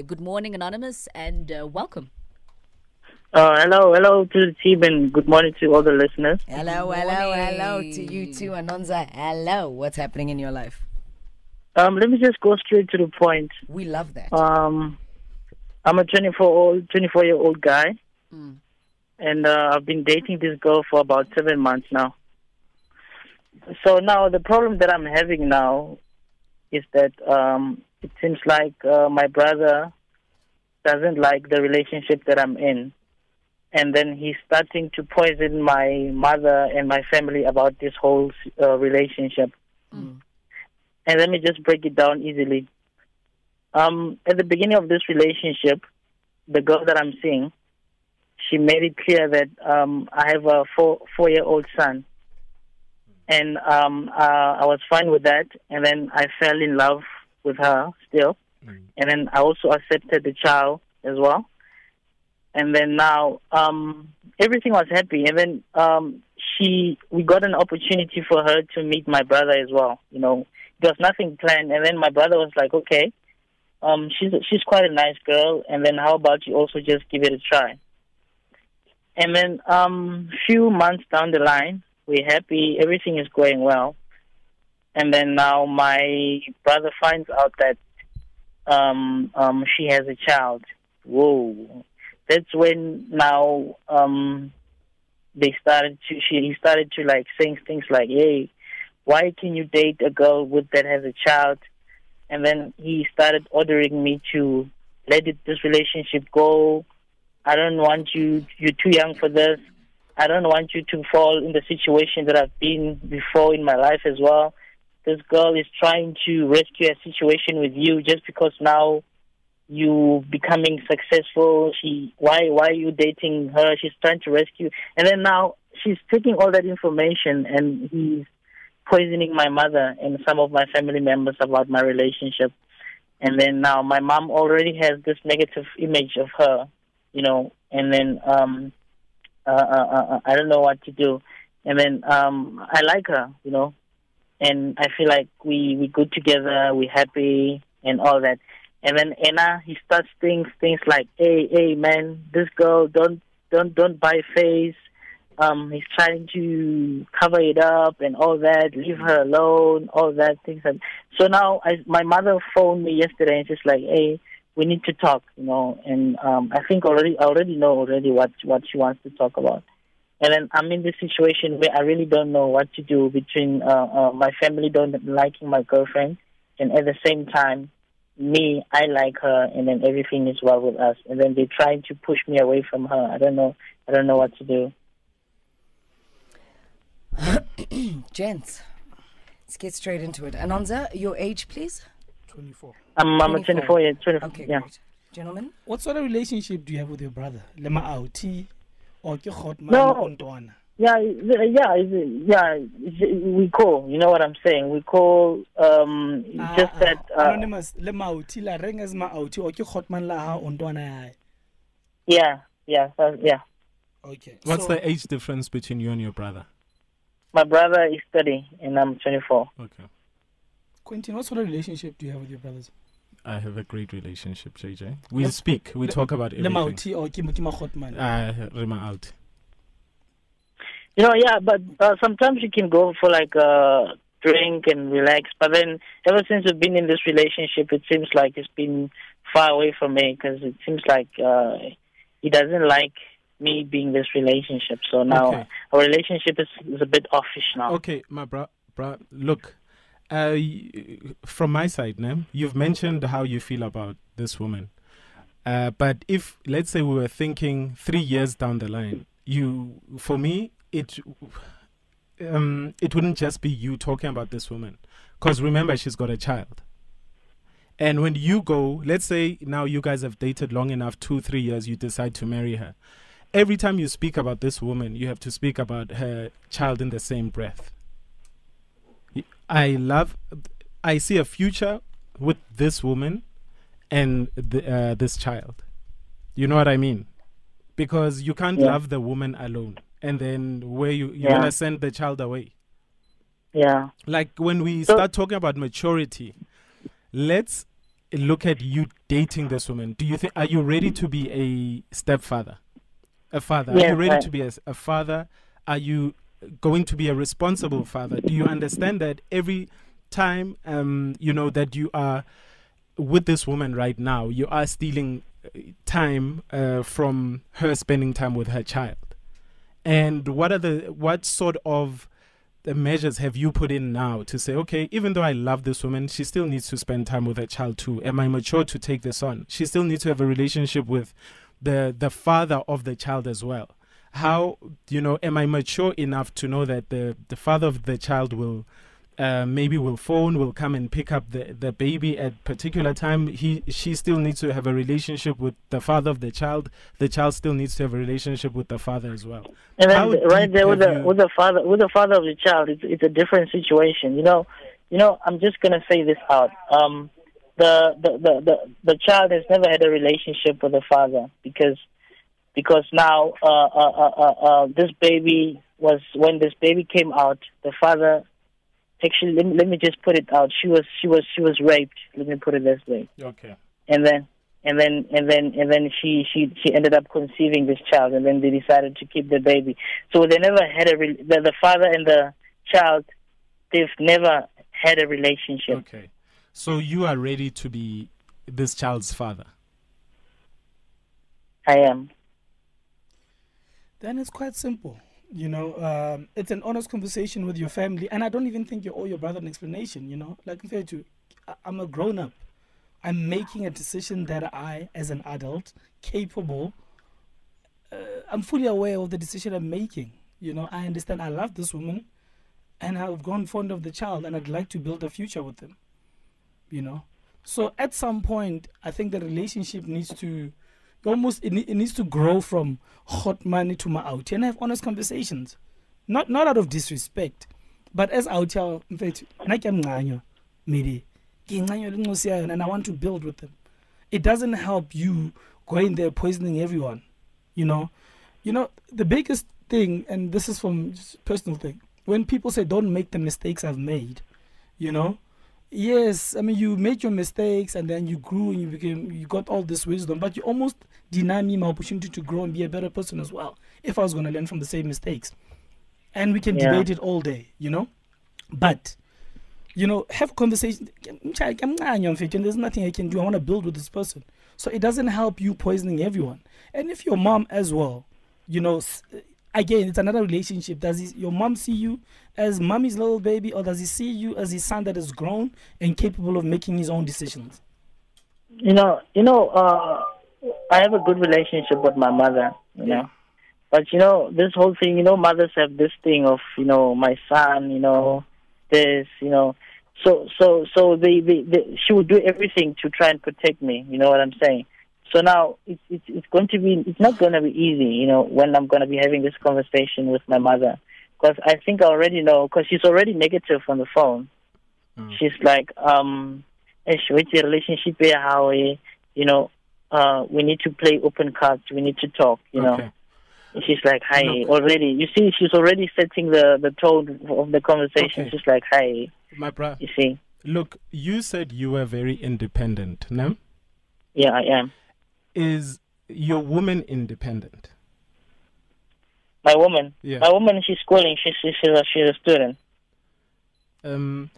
Good morning, Anonymous, and uh, welcome. Uh, hello, hello to the team, and good morning to all the listeners. Hello, hello, hello to you too, Anonza. Hello. What's happening in your life? Um, let me just go straight to the point. We love that. Um, I'm a 24 old, 24 year old guy, Mm. and uh, I've been dating this girl for about seven months now. So now the problem that I'm having now is that um, it seems like uh, my brother doesn't like the relationship that I'm in, and then he's starting to poison my mother and my family about this whole uh, relationship. And let me just break it down easily. Um, at the beginning of this relationship, the girl that I'm seeing, she made it clear that um, I have a four four year old son, and um, uh, I was fine with that. And then I fell in love with her still, and then I also accepted the child as well. And then now um, everything was happy, and then um, she we got an opportunity for her to meet my brother as well. You know, there was nothing planned, and then my brother was like, okay um, she's she's quite a nice girl, and then how about you also just give it a try? And then um, few months down the line, we're happy, everything is going well, and then now my brother finds out that um, um, she has a child. Whoa, that's when now um, they started to she he started to like saying things like, "Hey, why can you date a girl with that has a child?" and then he started ordering me to let it, this relationship go. I don't want you. You're too young for this. I don't want you to fall in the situation that I've been before in my life as well. This girl is trying to rescue a situation with you just because now you becoming successful. She why why are you dating her? She's trying to rescue, and then now she's taking all that information and he's poisoning my mother and some of my family members about my relationship. And then now my mom already has this negative image of her, you know, and then um uh, uh, uh, I don't know what to do. And then um I like her, you know, and I feel like we we good together, we happy and all that. And then Anna, he starts things things like, hey, hey, man, this girl don't don't don't buy face. Um he's trying to cover it up and all that leave her alone all that things and so now i my mother phoned me yesterday and she's like hey we need to talk you know and um i think already i already know already what what she wants to talk about and then i'm in this situation where i really don't know what to do between uh, uh my family don't liking my girlfriend and at the same time me i like her and then everything is well with us and then they're trying to push me away from her i don't know i don't know what to do Gents, let's get straight into it. Anonza, your age, please. 24. I'm, I'm a 24 year 24 Okay, yeah great. Gentlemen? What sort of relationship do you have with your brother? Lema outi or ke hotman No. ontwana? Yeah, yeah, yeah. We call. You know what I'm saying? We call. Um, Ah, just ah, that. Uh, anonymous lema outi la reng as ma outi or ke hotman la ha ontwana yae. yeah, yeah, uh, yeah. Okay. What's so, the age difference between you and your brother? My brother is 30 and I'm 24. Okay. Quentin, what sort of relationship do you have with your brothers? I have a great relationship, JJ. We Let's- speak, we le- talk about Lema everything. outi or ke mo hotman? Uh, Rima out. You know, yeah, but uh, sometimes you can go for like a drink and relax. But then, ever since we've been in this relationship, it seems like it's been far away from me because it seems like uh, he doesn't like me being this relationship. So now Okay. our relationship is, is a bit offish now. Okay, my bro, bro look, uh, from my side, Nam, you've mentioned how you feel about this woman. Uh, but if, let's say, we were thinking three years down the line, you, for me, it, um, it wouldn't just be you talking about this woman, because remember, she's got a child. And when you go, let's say now you guys have dated long enough, two, three years, you decide to marry her. Every time you speak about this woman, you have to speak about her child in the same breath. I love, I see a future with this woman and the, uh, this child. You know what I mean? Because you can't Yeah. love the woman alone, and then where you you Yeah. wanna send the child away. Yeah. Like when we So- start talking about maturity, let's look at you dating this woman, do you think are you ready to be a stepfather, a father? are you ready to be a, a father? Are you going to be a responsible father? Do you understand that every time um, you know that you are with this woman right now, you are stealing uh, time uh, from her spending time with her child? And what are the what sort of the measures have you put in now to say, okay, even though I love this woman, she still needs to spend time with her child too. Am I mature to take this on? She still needs to have a relationship with the the father of the child as well. How you know, am I mature enough to know that the the father of the child will uh, maybe will phone, will come and pick up the, the baby at particular time. He she still needs to have a relationship with the father of the child. The child still needs to have a relationship with the father as well. And then How right there with the you- with the father with the father of the child, it's it's a different situation. You know, you know. I'm just gonna say this out. Um, the the the the, the child has never had a relationship with the father because because now uh, uh, uh, uh, uh, this baby was when this baby came out, the father actually let me, let me just put it out. She was she was she was raped. Let me put it this way Okay. and then and then and then and then she she she ended up conceiving this child and then they decided to keep the baby so they never had a re- the, the father and the child they've never had a relationship Okay. So you are ready to be this child's father. i am Then it's quite simple. You know, um, it's an honest conversation with your family, and I don't even think you owe your brother an explanation. You know, like compared to, I'm a grown up. I'm making a decision that I, as an adult, capable, uh, I'm fully aware of the decision I'm making. You know, I understand I love this woman, and I've grown fond of the child, and I'd like to build a future with them. You know, so at some point, I think the relationship needs to almost it, it needs to grow from hot money to my out and have honest conversations. Not not out of disrespect but as out here ke mncanywa maybe and i want to build with them. It doesn't help you going there poisoning everyone you know? You know the biggest thing and this is from personal thing when people say don't make the mistakes i've made you know yes i mean you made your mistakes and then you grew and you became you got all this wisdom but you almost deny me my opportunity to grow and be a better person as well if i was going to learn from the same mistakes. And we can Yeah. debate it all day you know? But you know have conversation I'm mncane, mfethu, and there's nothing i can do i want to build with this person. So it doesn't help you poisoning everyone. And if your mom as well you know again it's another relationship. Does he, your mom see you as mommy's little baby or does he see you as his son that is grown and capable of making his own decisions? You know you know uh i have a good relationship with my mother you know. But you know this whole thing you know mothers have this thing of you know my son you know this you know. So so so they, they, they she would do everything to try and protect me you know what i'm saying so now it's it's, it's going to be it's not going to be easy you know when i'm going to be having this conversation with my mother because i think i already know because she's already negative on the phone Mm. she's like um "Eish, with your relationship here how we you know uh we need to play open cards we need to talk you know She's like, hi, Look. already. You see, she's already setting the, the tone of the conversation. Okay. She's like, hi, My brother, you see. look, you said you were very independent. No? Yeah, I am. Is your woman independent? My woman. Yeah. My woman, she's schooling. She's, she's, a, she's a student. um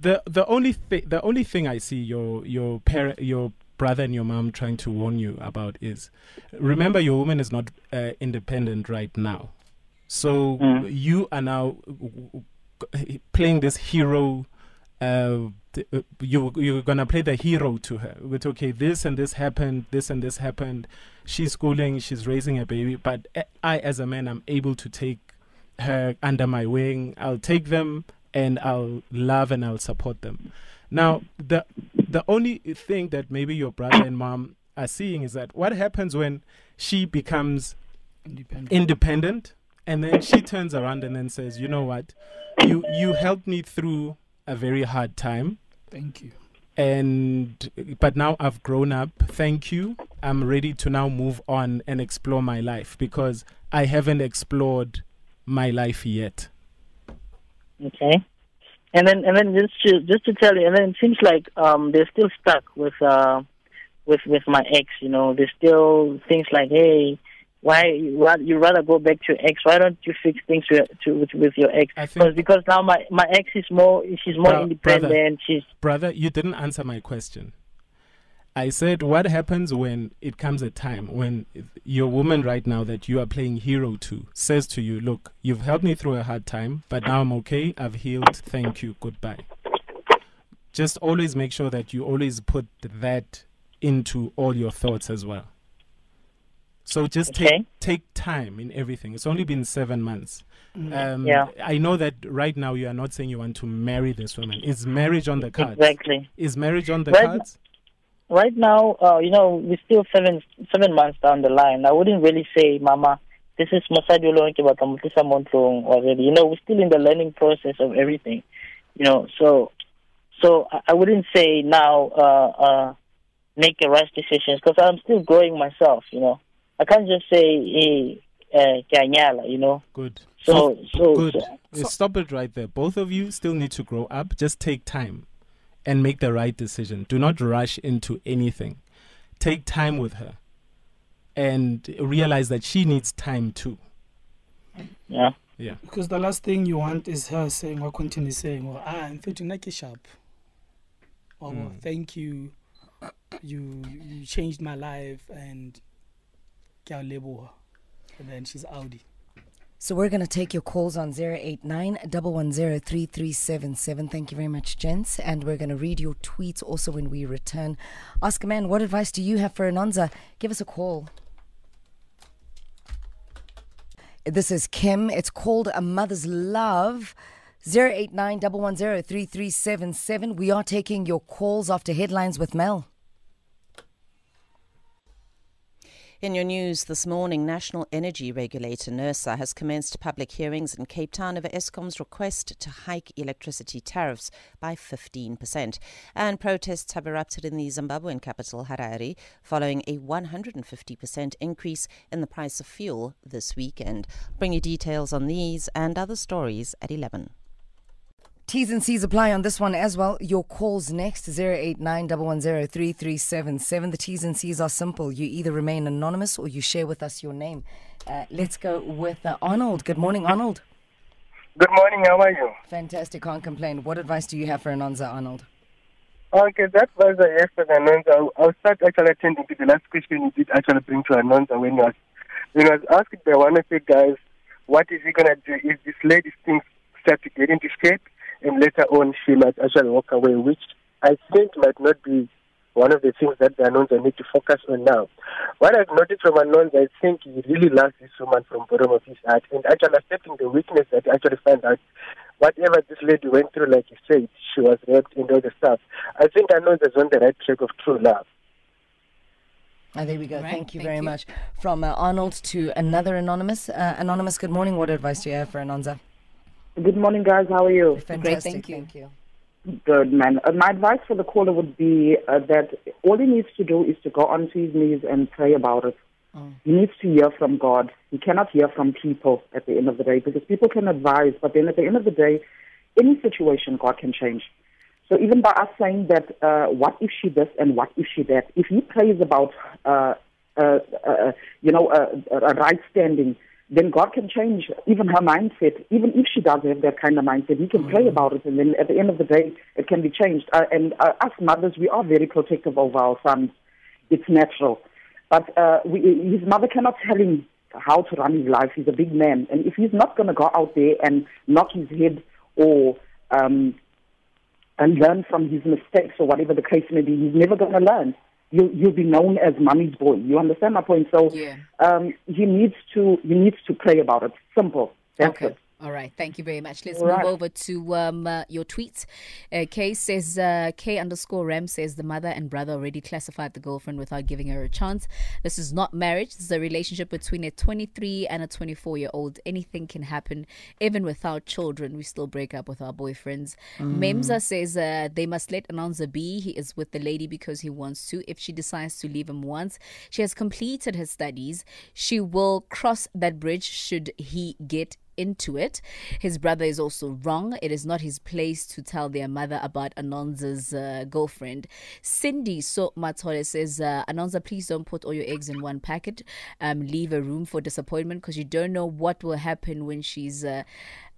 the the only thing the only thing I see your your parent your brother and your mom trying to warn you about is remember your woman is not uh, independent right now so Mm. you are now playing this hero uh, you you're gonna play the hero to her with okay this and this happened this and this happened she's schooling she's raising a baby but I as a man I'm able to take her under my wing I'll take them and I'll love and I'll support them. Now, the the only thing that maybe your brother and mom are seeing is that what happens when she becomes independent independent and then she turns around and then says, "You know what? You you helped me through a very hard time thank you and but now I've grown up. Thank you. I'm ready to now move on and explore my life because I haven't explored my life yet." Okay. and then and then just to just to tell you, and then it seems like um they're still stuck with uh with with my ex. You know, there's still things like, hey, why you you rather go back to your ex? Why don't you fix things to, to with, with your ex? Because because now my my ex is more she's more Bro- independent. brother. She's Brother, you didn't answer my question. I said, what happens when it comes a time when your woman right now that you are playing hero to says to you, Look, you've helped me through a hard time, but now I'm okay. I've healed. Thank you. Goodbye. Just always make sure that you always put that into all your thoughts as well. So just Okay. take take time in everything. It's only been seven months. Um, Yeah. I know that right now you are not saying you want to marry this woman. Is marriage on the cards? exactly. Is marriage on the Right cards? right now, uh, you know, we're still seven seven months down the line. I wouldn't really say, Mama, this is Mosadi Olonke Bakamutisa Montlong already. You know, we're still in the learning process of everything. You know, so so I, I wouldn't say now uh, uh, make a rash decisions because I'm still growing myself. You know, I can't just say, hey, uh, you know. Good. So so, Good. so Stop it right there. Both of you still need to grow up. Just take time and make the right decision. Do not rush into anything. Take time with her and realize that she needs time too. yeah. Yeah. Because the last thing you want is her saying or continue saying, well, ah, I'm feeling like a sharp. Or Mm. thank you. You you changed my life and ke leboha." and then she's Audi. So we're going to take your calls on 089 110 Thank you very much, gents. And we're going to read your tweets also when we return. Ask a man, what advice do you have for Anonza? Give us a call. This is Kim. It's called A Mother's Love. 089 110 We are taking your calls after headlines with Mel. In your news this morning, National Energy Regulator NERSA has commenced public hearings in Cape Town over Eskom's request to hike electricity tariffs by 15%. And protests have erupted in the Zimbabwean capital, Harare, following a 150% increase in the price of fuel this weekend. Bring you details on these and other stories at 11. T's and C's apply on this one as well. Your calls next 089 110 3377. The T's and C's are simple. You either remain anonymous or you share with us your name. Uh, let's go with uh, Arnold. Good morning, Arnold. Good morning, how are you? Fantastic, can't complain. What advice do you have for Anonza, Arnold? Okay, that was a yes for Anonza. I'll start actually attending to the last question you did actually bring to Anonza when you was, when you was asked by one of the guys, what is he going to do if this lady's things start to get into shape and later on she might actually walk away, which I think might not be one of the things that the Anonza need to focus on now. What I've noticed from Anonza, I think he really loves this woman from bottom of his heart and actually accepting the weakness that he actually found out whatever this lady went through, like you said, she was raped and all the stuff. I think Anonza's on the right track of true love. Oh, there we go. Right, thank you thank very you. much. From uh, Arnold to another anonymous. Uh, anonymous, good morning. What advice do you have for Anonza? Good morning, guys. How are you? Fantastic. thank you. Thank you. Good, man. Uh, my advice for the caller would be uh, that all he needs to do is to go onto his knees and pray about it. He needs to hear from God. He cannot hear from people at the end of the day because people can advise, but then at the end of the day, any situation God can change. So even by us saying that, uh, what if she this and what if she that, if he prays about, uh, uh, uh, you know, uh, a right standing, then God can change even her mindset. Even if she does have that kind of mindset, He can pray about it, and then at the end of the day, it can be changed. Uh, and uh, us mothers, we are very protective over our sons. It's natural, but uh, we, his mother cannot tell him how to run his life. He's a big man, and if he's not going to go out there and knock his head or um, and learn from his mistakes or whatever the case may be, he's never going to learn. You, you'll be known as mommy's boy. You understand my point? So Yeah. um, he needs to he needs to pray about it. Simple. That's okay. it. All right. Thank you very much. Let's All move right. over to um, uh, your tweets. Uh, K says, uh, K underscore Ram says the mother and brother already classified the girlfriend without giving her a chance. This is not marriage. This is a relationship between a 23 and a 24 year old. Anything can happen. Even without children, we still break up with our boyfriends. Memza says uh, they must let Anonza be. He is with the lady because he wants to. If she decides to leave him once, she has completed her studies. She will cross that bridge should he get into it. His brother is also wrong. It is not his place to tell their mother about Anonza's uh, girlfriend. Cindy So Matole says, uh, Anonza, please don't put all your eggs in one packet. Um, leave a room for disappointment because you don't know what will happen when she's. Uh,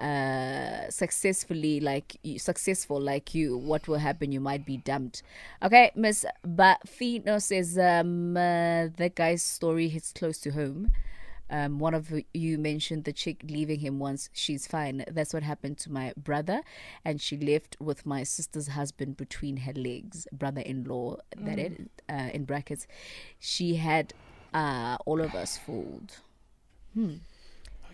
uh successfully like you- successful like you what will happen you might be dumped okay miss Bafino says um uh, that guy's story hits close to home um, one of you mentioned the chick leaving him once she's fine. That's what happened to my brother and she left with my sister's husband between her legs brother-in-law that it uh, in brackets. She had uh, all of us fooled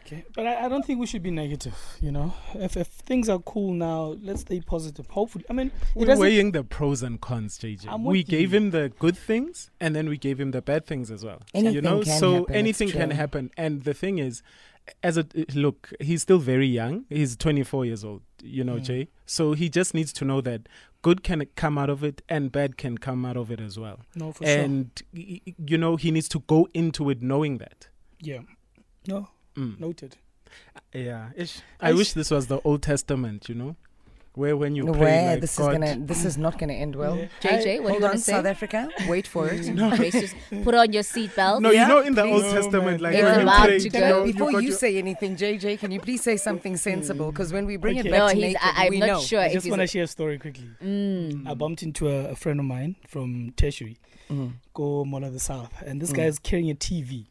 Okay, but I, I don't think we should be negative. You know, if if things are cool now, let's stay positive. Hopefully, I mean, We're weighing the pros and cons, JJ. I'm we gave you. him the good things and then we gave him the bad things as well. you Anything know, can so happen, it's anything can happen. And the thing is, as a look, he's still very young. He's 24 years old, you know, Mm. Jay. So he just needs to know that good can come out of it and bad can come out of it as well. no for sure. and y- y- you know, he needs to go into it knowing that. Yeah, no, Mm. noted. Yeah, ish. I I s- wish this was the Old Testament, you know, where when you pray Where like this God, is gonna this is not gonna end well. Yeah. JJ, what do you Hold want to say? South Africa. Wait for it. Brace yourself. Put on your seatbelt. No, Yeah, you know, in the please. Old No, Testament, man. like It's when you pray, to you know, Before got you your- say anything, JJ, can you please say something sensible? Because when we bring Okay. it back No, to he's. naked, I, I'm we not know. sure I just want to share a story quickly. Mm. I bumped into a, a friend of mine from tertiary, Mm. go Mall of the South, and this guy is carrying a TV.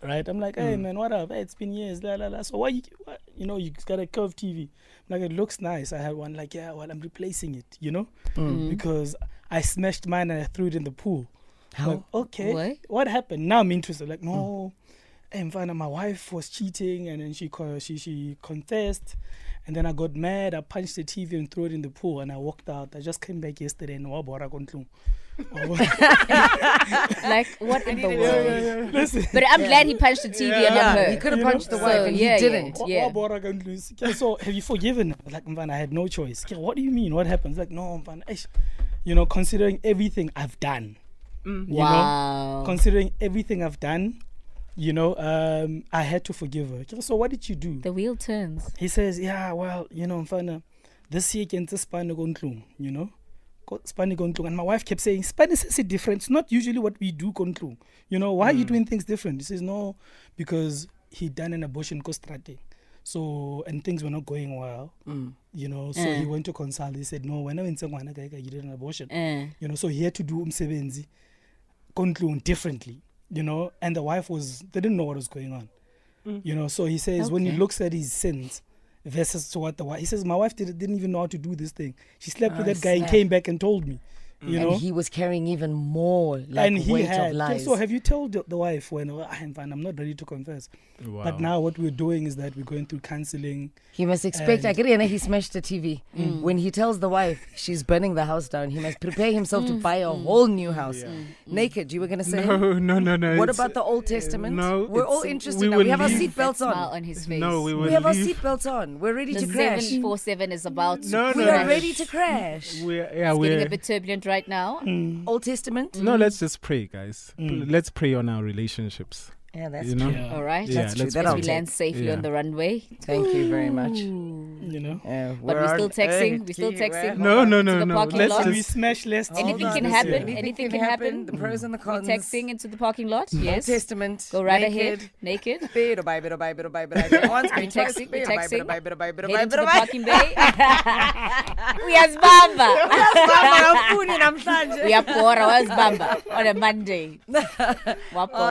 Right, I'm like, hey Mm. man, what up? Hey, it's been years, la la la. So why you, what, you know, you got a curved TV? I'm like, it looks nice. I had one. Like, yeah, well, I'm replacing it, you know, Mm. because I smashed mine and I threw it in the pool. How? Like, okay, What? what happened? Now I'm interested. Like, no, and find out my wife was cheating, and then she co- she she confessed, and then I got mad. I punched the TV and threw it in the pool, and I walked out. I just came back yesterday and wabora kontlung. like what in the world? Listen. But I'm glad he punched the TV and not her. he could have You know, punched the so, wife and yeah, he didn't. yeah. Yeah. Wa- wabora kontlung. Yeah, So have you forgiven? her? Like, man, I had no choice. Yeah, What do you mean? What happens? Like, no, man. You know, considering everything I've done. You know, Wow. considering everything I've done, you know, um, I had to forgive her. So what did you do? the wheel turns. he says, yeah, well, you know, mfana, this year can spani kontlung, you know, Ko- spani kontlung. And my wife kept saying, spani says it different. It's not usually what we do kontlung. You know, why are you doing things different? He says, no, because he done an abortion kostrate. So, and things were not going well, Mm. you know, so Mm. he went to consult. He said, no, when I went to you did an abortion Uh, you know so he had to do umsebenzi kontlung differently you know and the wife was they didn't know what was going on you know so he says when he looks at his sins versus what the wife he says my wife did, didn't even know how to do this thing. She slept with Oh, that guy. And came back and told me you and know he was carrying even more like and he weight had of lies. so have you told the, the wife when oh, I'm fine I'm not ready to confess Wow. but now what we're doing is that we're going through counseling he must expect. I and- get it. He smashed the TV. Mm. Mm. When he tells the wife she's burning the house down, he must prepare himself to mm. buy a whole new house. Naked. You were gonna say. no, no, no, no. What about the Old uh, Testament? no, we're all interested we now. We have our leave- seatbelts on. on his face. No, we We have our leave. seatbelts on. We're ready the to crash. seven four seven is about to No, no, we are ready to crash. We're, yeah, It's getting we're. a bit turbulent right now. Old Testament. No, let's just pray, guys. Mm. Let's pray on our relationships. Yeah, that's you know? true. Yeah. All right. Yeah, That's true. let's That As we land safely Yeah. on the runway. Thank you very much. You know Yeah, But we're still texting. We're still texting. No, no, no, no. Let's lot. and we just. smash less Anything can happen. listen. Anything can happen. The pros and the We're cons. texting into the parking lot. Old Yes. Testament. Go right naked. ahead. Naked. Bit by bit by bit by bit. Once We're texting. We're texting. by bit by bit Head by into bit the by. parking bay. Uyazibamba. Mama, namfuni namhlanje. Uyapora. Uyazibamba on a Monday. Wapora.